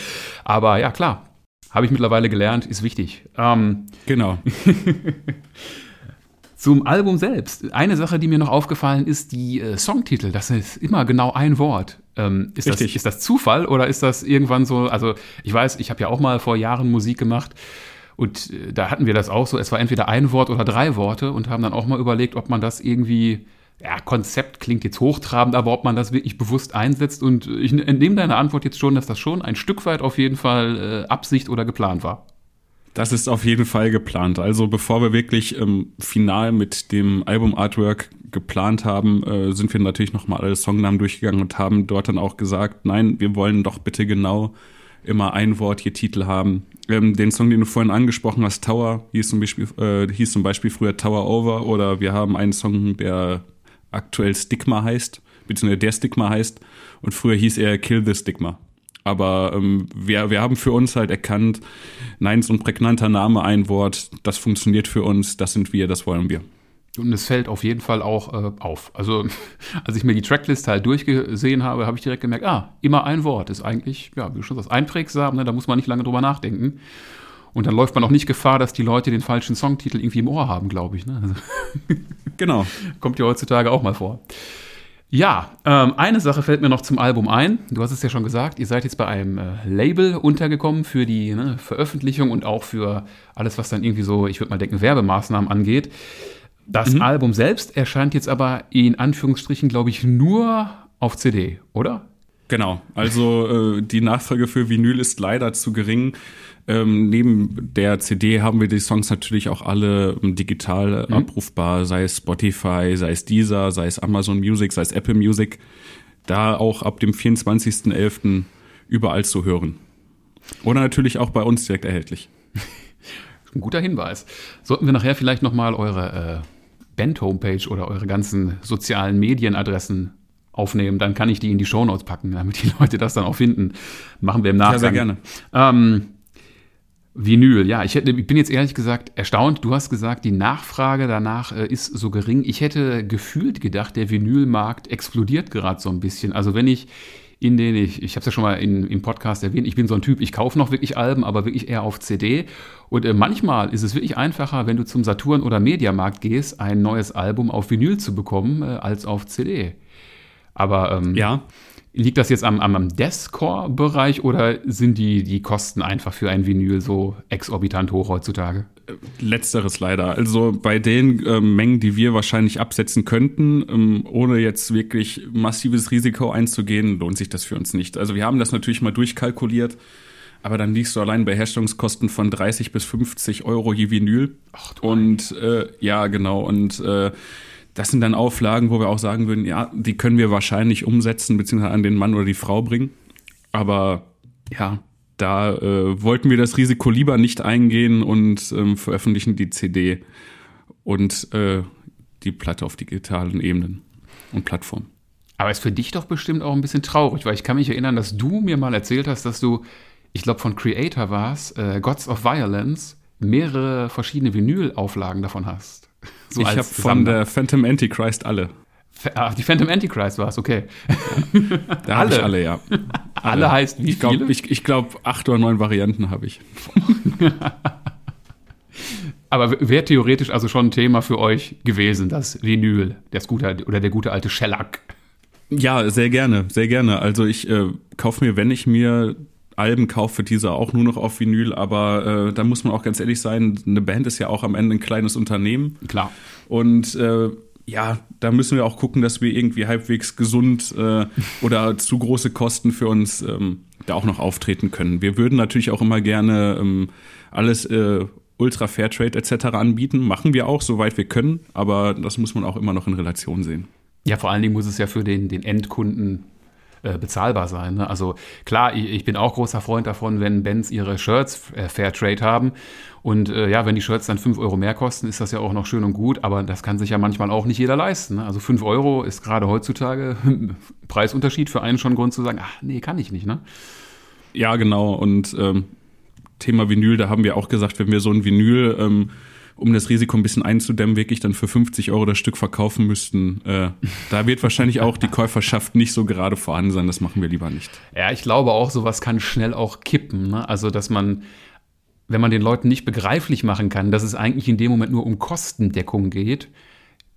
Aber ja, klar, habe ich mittlerweile gelernt, ist wichtig. Ähm, genau. Zum Album selbst. Eine Sache, die mir noch aufgefallen ist, die äh, Songtitel. Das ist immer genau ein Wort. Ähm, ist, das, ist das Zufall oder ist das irgendwann so? Also ich weiß, ich habe ja auch mal vor Jahren Musik gemacht und äh, da hatten wir das auch so. Es war entweder ein Wort oder drei Worte und haben dann auch mal überlegt, ob man das irgendwie ja, Konzept klingt jetzt hochtrabend, aber ob man das wirklich bewusst einsetzt. Und ich entnehme deine Antwort jetzt schon, dass das schon ein Stück weit auf jeden Fall äh, Absicht oder geplant war. Das ist auf jeden Fall geplant. Also bevor wir wirklich ähm, final mit dem Album-Artwork geplant haben, äh, sind wir natürlich nochmal alle Songnamen durchgegangen und haben dort dann auch gesagt, nein, wir wollen doch bitte genau immer ein Wort je Titel haben. Ähm, den Song, den du vorhin angesprochen hast, Tower, hieß zum, Beispiel, äh, hieß zum Beispiel früher Tower Over oder wir haben einen Song, der aktuell Stigma heißt, beziehungsweise der Stigma heißt und früher hieß er Kill the Stigma. Aber ähm, wir, wir haben für uns halt erkannt, nein, so ein prägnanter Name, ein Wort, das funktioniert für uns, das sind wir, das wollen wir. Und es fällt auf jeden Fall auch äh, auf. Also, (laughs) als ich mir die Tracklist halt durchgesehen habe, habe ich direkt gemerkt, ah, immer ein Wort ist eigentlich, ja, wie du schon sagst, einprägsam, ne? da muss man nicht lange drüber nachdenken. Und dann läuft man auch nicht Gefahr, dass die Leute den falschen Songtitel irgendwie im Ohr haben, glaube ich. Ne? Also, genau. (laughs) Kommt ja heutzutage auch mal vor. Ja, ähm, eine Sache fällt mir noch zum Album ein. Du hast es ja schon gesagt, ihr seid jetzt bei einem äh, Label untergekommen für die ne, Veröffentlichung und auch für alles, was dann irgendwie so, ich würde mal denken, Werbemaßnahmen angeht. Das mhm. Album selbst erscheint jetzt aber in Anführungsstrichen, glaube ich, nur auf CD, oder? Genau, also äh, die Nachfrage für Vinyl ist leider zu gering. Ähm, neben der CD haben wir die Songs natürlich auch alle ähm, digital mhm. abrufbar, sei es Spotify, sei es Deezer, sei es Amazon Music, sei es Apple Music. Da auch ab dem 24.11. überall zu hören. Oder natürlich auch bei uns direkt erhältlich. (laughs) Ein guter Hinweis. Sollten wir nachher vielleicht nochmal eure äh, Band-Homepage oder eure ganzen sozialen Medienadressen aufnehmen, dann kann ich die in die Shownotes packen, damit die (laughs) Leute das dann auch finden. Machen wir im Nachgang. Ja, sehr gerne. Ähm, Vinyl, ja, ich, hätte, ich bin jetzt ehrlich gesagt erstaunt. Du hast gesagt, die Nachfrage danach äh, ist so gering. Ich hätte gefühlt gedacht, der Vinylmarkt explodiert gerade so ein bisschen. Also wenn ich in den, ich, ich habe es ja schon mal in, im Podcast erwähnt, ich bin so ein Typ, ich kaufe noch wirklich Alben, aber wirklich eher auf CD. Und äh, manchmal ist es wirklich einfacher, wenn du zum Saturn oder Mediamarkt gehst, ein neues Album auf Vinyl zu bekommen, äh, als auf CD. Aber ähm, ja. Liegt das jetzt am, am, am Deathcore-Bereich oder sind die, die Kosten einfach für ein Vinyl so exorbitant hoch heutzutage? Letzteres leider. Also bei den äh, Mengen, die wir wahrscheinlich absetzen könnten, ähm, ohne jetzt wirklich massives Risiko einzugehen, lohnt sich das für uns nicht. Also wir haben das natürlich mal durchkalkuliert, aber dann liegst du allein bei Herstellungskosten von 30 bis 50 Euro je Vinyl. Ach, und äh, ja, genau. Und äh, das sind dann Auflagen, wo wir auch sagen würden, ja, die können wir wahrscheinlich umsetzen, beziehungsweise an den Mann oder die Frau bringen. Aber ja, da äh, wollten wir das Risiko lieber nicht eingehen und ähm, veröffentlichen die CD und äh, die Platte auf digitalen Ebenen und Plattformen. Aber ist für dich doch bestimmt auch ein bisschen traurig, weil ich kann mich erinnern, dass du mir mal erzählt hast, dass du, ich glaube von Creator warst, äh, Gods of Violence, mehrere verschiedene Vinyl-Auflagen davon hast. So ich habe von der Phantom Antichrist alle. Ach, die Phantom Antichrist war es, okay. (laughs) Da alle. Ich alle, ja. Alle, (laughs) alle heißt wie ich glaub, viele? Ich, ich glaube, acht oder neun Varianten habe ich. (laughs) Aber wäre theoretisch also schon ein Thema für euch gewesen, das Vinyl, das gute, oder der gute alte Shellac. Ja, sehr gerne, sehr gerne. Also ich äh, kaufe mir, wenn ich mir Alben kaufe, diese auch nur noch auf Vinyl, aber äh, da muss man auch ganz ehrlich sein, eine Band ist ja auch am Ende ein kleines Unternehmen. Klar. Und äh, ja, da müssen wir auch gucken, dass wir irgendwie halbwegs gesund äh, (laughs) oder zu große Kosten für uns ähm, da auch noch auftreten können. Wir würden natürlich auch immer gerne ähm, alles äh, Ultra Fairtrade etc. anbieten. Machen wir auch, soweit wir können, aber das muss man auch immer noch in Relation sehen. Ja, vor allen Dingen muss es ja für den, den Endkunden äh, bezahlbar sein. Ne? Also klar, ich, ich, bin auch großer Freund davon, wenn Bands ihre Shirts äh, Fairtrade haben. Und äh, ja, wenn die Shirts dann 5 Euro mehr kosten, ist das ja auch noch schön und gut, aber das kann sich ja manchmal auch nicht jeder leisten. Ne? Also 5 Euro ist gerade heutzutage (laughs) Preisunterschied für einen schon Grund zu sagen, ach nee, kann ich nicht, ne? Ja, genau. Und ähm, Thema Vinyl, da haben wir auch gesagt, wenn wir so ein Vinyl ähm, um das Risiko ein bisschen einzudämmen, wirklich dann für 50 Euro das Stück verkaufen müssten. Äh, da wird wahrscheinlich auch die Käuferschaft nicht so gerade vorhanden sein. Das machen wir lieber nicht. Ja, ich glaube auch, sowas kann schnell auch kippen. Ne? Also, dass man, wenn man den Leuten nicht begreiflich machen kann, dass es eigentlich in dem Moment nur um Kostendeckung geht,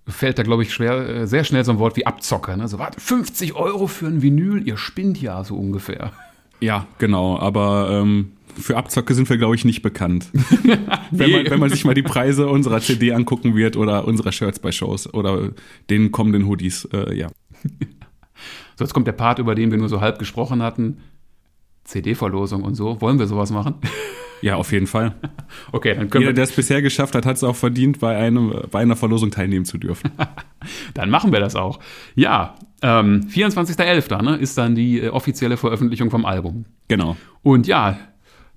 fällt da, glaube ich, schwer, äh, sehr schnell so ein Wort wie Abzocker. Ne? So, warte, 50 Euro für ein Vinyl, ihr spinnt ja so ungefähr. Ja, genau. Aber ähm, für Abzocke sind wir, glaube ich, nicht bekannt. (laughs) wenn, man, wenn man sich mal die Preise unserer CD angucken wird oder unserer Shirts bei Shows oder den kommenden Hoodies, äh, ja. So, jetzt kommt der Part, über den wir nur so halb gesprochen hatten. CD-Verlosung und so. Wollen wir sowas machen? Ja, auf jeden Fall. (laughs) Okay, dann können Jeder, der es bisher geschafft hat, hat es auch verdient, bei, einem, bei einer Verlosung teilnehmen zu dürfen. (laughs) dann machen wir das auch. Ja, ähm, 24.11. Ne, ist dann die äh, offizielle Veröffentlichung vom Album. Genau. Und ja,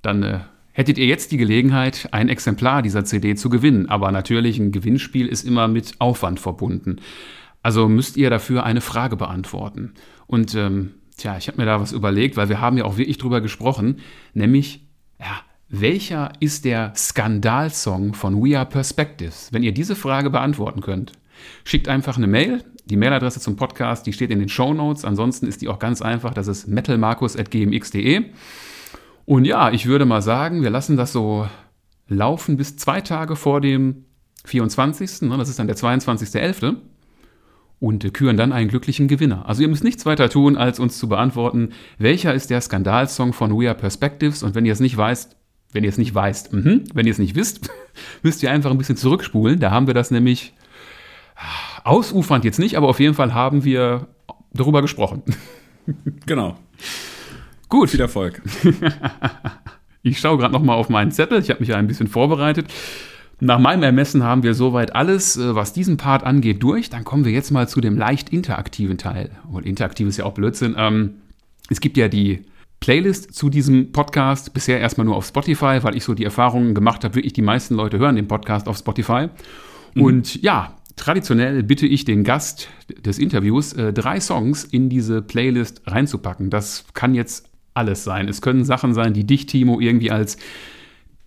dann äh, hättet ihr jetzt die Gelegenheit, ein Exemplar dieser CD zu gewinnen. Aber natürlich, ein Gewinnspiel ist immer mit Aufwand verbunden. Also müsst ihr dafür eine Frage beantworten. Und ähm, tja, ich habe mir da was überlegt, weil wir haben ja auch wirklich drüber gesprochen, nämlich, ja, welcher ist der Skandalsong von We Are Perspectives? Wenn ihr diese Frage beantworten könnt, schickt einfach eine Mail. Die Mailadresse zum Podcast, die steht in den Show Notes. Ansonsten ist die auch ganz einfach. Das ist metalmarkus.gmx.de. Und ja, ich würde mal sagen, wir lassen das so laufen bis zwei Tage vor dem 24. Ne, das ist dann der 22.11. Und küren dann einen glücklichen Gewinner. Also ihr müsst nichts weiter tun, als uns zu beantworten, welcher ist der Skandalsong von We Are Perspectives. Und wenn ihr es nicht weißt, wenn ihr es nicht weißt, mh, wenn ihr es nicht wisst, (laughs) müsst ihr einfach ein bisschen zurückspulen. Da haben wir das nämlich ausufernd jetzt nicht, aber auf jeden Fall haben wir darüber gesprochen. (laughs) Genau. Gut. Viel Erfolg. (laughs) ich schaue gerade noch mal auf meinen Zettel. Ich habe mich ja ein bisschen vorbereitet. Nach meinem Ermessen haben wir soweit alles, äh, was diesen Part angeht, durch. Dann kommen wir jetzt mal zu dem leicht interaktiven Teil. Und interaktiv ist ja auch Blödsinn. Ähm, es gibt ja die Playlist zu diesem Podcast. Bisher erstmal nur auf Spotify, weil ich so die Erfahrungen gemacht habe, wirklich die meisten Leute hören den Podcast auf Spotify. Mhm. Und ja, traditionell bitte ich den Gast des Interviews, äh, drei Songs in diese Playlist reinzupacken. Das kann jetzt alles sein. Es können Sachen sein, die dich, Timo, irgendwie als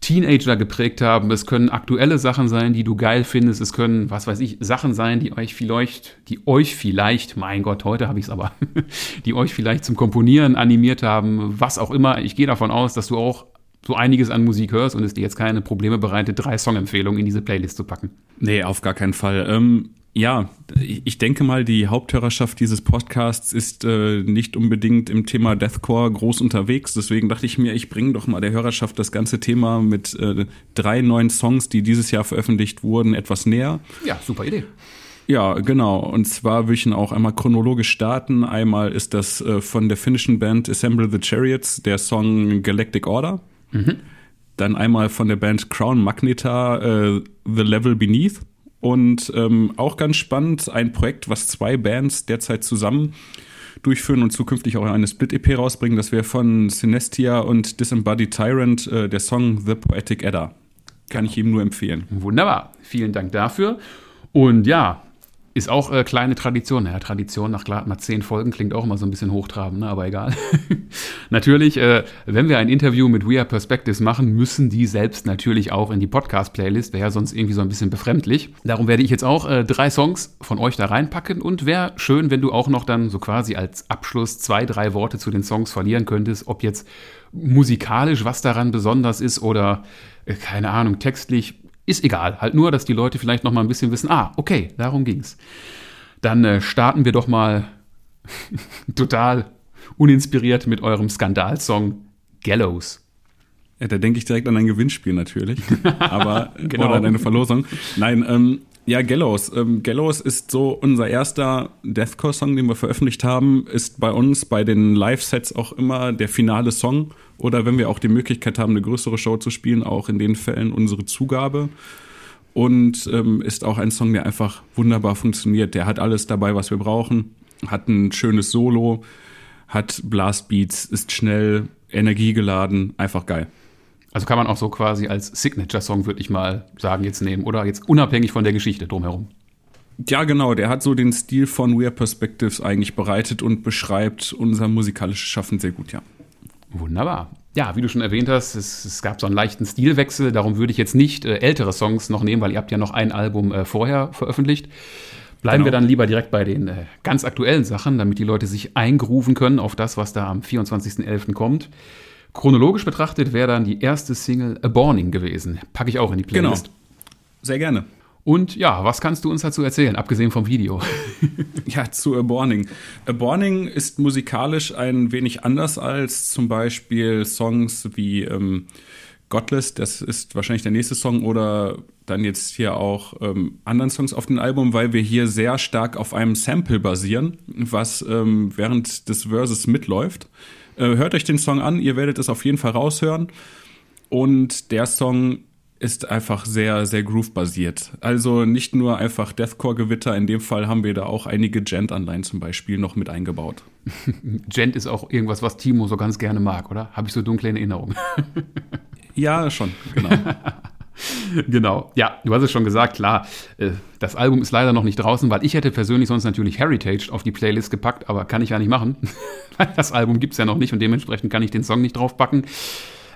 Teenager geprägt haben. Es können aktuelle Sachen sein, die du geil findest. Es können, was weiß ich, Sachen sein, die euch vielleicht, die euch vielleicht, mein Gott, heute habe ich es aber, (laughs) die euch vielleicht zum Komponieren animiert haben, was auch immer. Ich gehe davon aus, dass du auch so einiges an Musik hörst und es dir jetzt keine Probleme bereitet, drei Songempfehlungen in diese Playlist zu packen. Nee, auf gar keinen Fall. Ähm, ja, ich denke mal, die Haupthörerschaft dieses Podcasts ist äh, nicht unbedingt im Thema Deathcore groß unterwegs. Deswegen dachte ich mir, ich bringe doch mal der Hörerschaft das ganze Thema mit äh, drei neuen Songs, die dieses Jahr veröffentlicht wurden, etwas näher. Ja, super Idee. Ja, genau. Und zwar will ich ihn auch einmal chronologisch starten. Einmal ist das äh, von der finnischen Band Assemble the Chariots, der Song Galactic Order. Mhm. Dann einmal von der Band Crown Magneta äh, The Level Beneath. Und ähm, auch ganz spannend, ein Projekt, was zwei Bands derzeit zusammen durchführen und zukünftig auch eine Split-EP rausbringen. Das wäre von Synestia und Disembodied Tyrant äh, der Song The Poetic Edda. Kann ich ihm nur empfehlen. Wunderbar. Vielen Dank dafür. Und ja, ist auch äh, kleine Tradition. Naja, Tradition nach mal zehn Folgen klingt auch immer so ein bisschen hochtrabend, ne? aber egal. (laughs) natürlich, äh, wenn wir ein Interview mit We Are Perspectives machen, müssen die selbst natürlich auch in die Podcast-Playlist. Wäre ja sonst irgendwie so ein bisschen befremdlich. Darum werde ich jetzt auch äh, drei Songs von euch da reinpacken und wäre schön, wenn du auch noch dann so quasi als Abschluss zwei, drei Worte zu den Songs verlieren könntest, ob jetzt musikalisch was daran besonders ist oder äh, keine Ahnung, textlich ist egal. Halt nur, dass die Leute vielleicht noch mal ein bisschen wissen, ah, okay, darum ging's. Dann äh, starten wir doch mal (laughs) total uninspiriert mit eurem Skandalsong Gallows. Ja, da denke ich direkt an ein Gewinnspiel natürlich. (laughs) Aber genau. oder an eine Verlosung. Nein, ähm, Ja, Gallows. Ähm, Gallows ist so unser erster Deathcore-Song, den wir veröffentlicht haben, ist bei uns bei den Live-Sets auch immer der finale Song. Oder wenn wir auch die Möglichkeit haben, eine größere Show zu spielen, auch in den Fällen unsere Zugabe. Und ähm, ist auch ein Song, der einfach wunderbar funktioniert. Der hat alles dabei, was wir brauchen. Hat ein schönes Solo, hat Blastbeats, ist schnell, energiegeladen, einfach geil. Also kann man auch so quasi als Signature-Song, würde ich mal sagen, jetzt nehmen. Oder jetzt unabhängig von der Geschichte drumherum. Ja, genau. Der hat so den Stil von Weird Perspectives eigentlich bereitet und beschreibt unser musikalisches Schaffen sehr gut, ja. Wunderbar. Ja, wie du schon erwähnt hast, es, es gab so einen leichten Stilwechsel. Darum würde ich jetzt nicht äh, ältere Songs noch nehmen, weil ihr habt ja noch ein Album äh, vorher veröffentlicht. Bleiben genau. wir dann lieber direkt bei den äh, ganz aktuellen Sachen, damit die Leute sich eingrufen können auf das, was da am 24.11. kommt. Chronologisch betrachtet wäre dann die erste Single A Borning gewesen. Packe ich auch in die Playlist. Genau. Sehr gerne. Und ja, was kannst du uns dazu erzählen, abgesehen vom Video? (laughs) ja, zu A Borning. A Borning ist musikalisch ein wenig anders als zum Beispiel Songs wie ähm, Godless, das ist wahrscheinlich der nächste Song, oder dann jetzt hier auch ähm, anderen Songs auf dem Album, weil wir hier sehr stark auf einem Sample basieren, was ähm, während des Verses mitläuft. Äh, hört euch den Song an, ihr werdet es auf jeden Fall raushören. Und der Song ist einfach sehr, sehr groove-basiert. Also nicht nur einfach Deathcore-Gewitter, in dem Fall haben wir da auch einige Gent-Anleihen zum Beispiel noch mit eingebaut. (laughs) Gent ist auch irgendwas, was Timo so ganz gerne mag, oder? Habe ich so dunkle Erinnerungen? (laughs) ja, schon, genau. (laughs) genau. Ja, du hast es schon gesagt, klar. Äh, das Album ist leider noch nicht draußen, weil ich hätte persönlich sonst natürlich Heritage auf die Playlist gepackt, aber kann ich ja nicht machen. das Album gibt es ja noch nicht und dementsprechend kann ich den Song nicht draufpacken.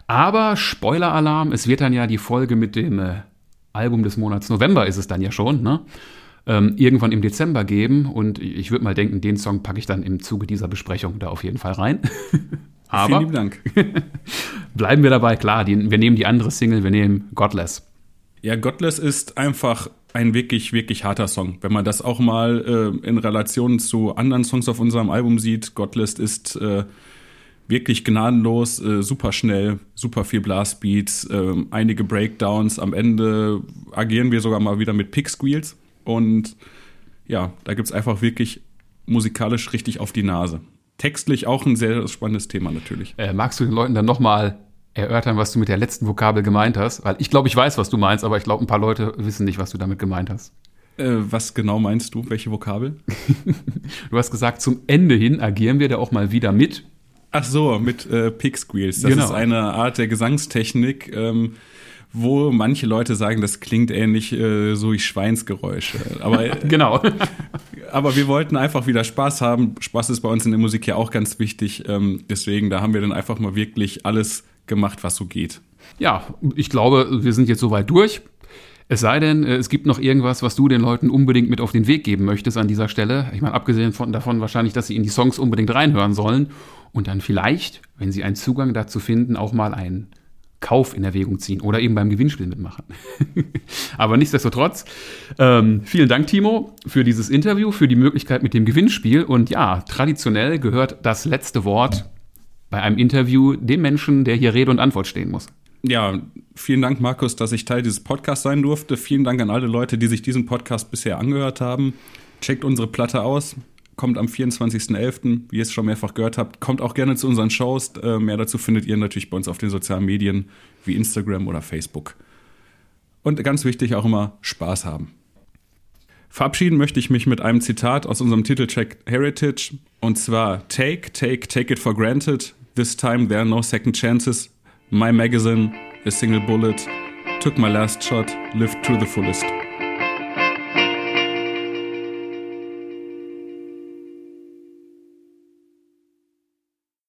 Aber Spoiler-Alarm, es wird dann ja die Folge mit dem äh, Album des Monats November ist es dann ja schon, ne? Ähm, irgendwann im Dezember geben und ich würde mal denken, den Song packe ich dann im Zuge dieser Besprechung da auf jeden Fall rein. (laughs) Aber Vielen Dank. (laughs) bleiben wir dabei, klar, die, wir nehmen die andere Single, wir nehmen Godless. Ja, Godless ist einfach ein wirklich, wirklich harter Song. Wenn man das auch mal äh, in Relation zu anderen Songs auf unserem Album sieht, Godless ist äh, wirklich gnadenlos, äh, super schnell, super viel Blastbeats, äh, einige Breakdowns. Am Ende agieren wir sogar mal wieder mit Pick Squeals. Und ja, da gibt es einfach wirklich musikalisch richtig auf die Nase textlich auch ein sehr spannendes Thema natürlich. Äh, magst du den Leuten dann nochmal erörtern, was du mit der letzten Vokabel gemeint hast? Weil ich glaube, ich weiß, was du meinst, aber ich glaube, ein paar Leute wissen nicht, was du damit gemeint hast. Äh, was genau meinst du? Welche Vokabel? (laughs) du hast gesagt, zum Ende hin agieren wir da auch mal wieder mit. Ach so, mit äh, Pig Squeals. Das genau. ist eine Art der Gesangstechnik. Ähm, wo manche Leute sagen, das klingt ähnlich äh, so wie Schweinsgeräusche. Aber (laughs) genau. aber wir wollten einfach wieder Spaß haben. Spaß ist bei uns in der Musik ja auch ganz wichtig. Ähm, deswegen, da haben wir dann einfach mal wirklich alles gemacht, was so geht. Ja, ich glaube, wir sind jetzt soweit durch. Es sei denn, äh, es gibt noch irgendwas, was du den Leuten unbedingt mit auf den Weg geben möchtest an dieser Stelle. Ich meine, abgesehen von, davon wahrscheinlich, dass sie in die Songs unbedingt reinhören sollen und dann vielleicht, wenn sie einen Zugang dazu finden, auch mal einen Kauf in Erwägung ziehen oder eben beim Gewinnspiel mitmachen. (laughs) Aber nichtsdestotrotz, ähm, vielen Dank, Timo, für dieses Interview, für die Möglichkeit mit dem Gewinnspiel. Und ja, traditionell gehört das letzte Wort bei einem Interview dem Menschen, der hier Rede und Antwort stehen muss. Ja, vielen Dank, Markus, dass ich Teil dieses Podcasts sein durfte. Vielen Dank an alle Leute, die sich diesen Podcast bisher angehört haben. Checkt unsere Platte aus kommt am 24.11., wie ihr es schon mehrfach gehört habt. Kommt auch gerne zu unseren Shows. Äh, mehr dazu findet ihr natürlich bei uns auf den sozialen Medien wie Instagram oder Facebook. Und ganz wichtig auch immer Spaß haben. Verabschieden möchte ich mich mit einem Zitat aus unserem Titelcheck Heritage und zwar Take, take, take it for granted. This time there are no second chances. My magazine, a single bullet, took my last shot, lived to the fullest.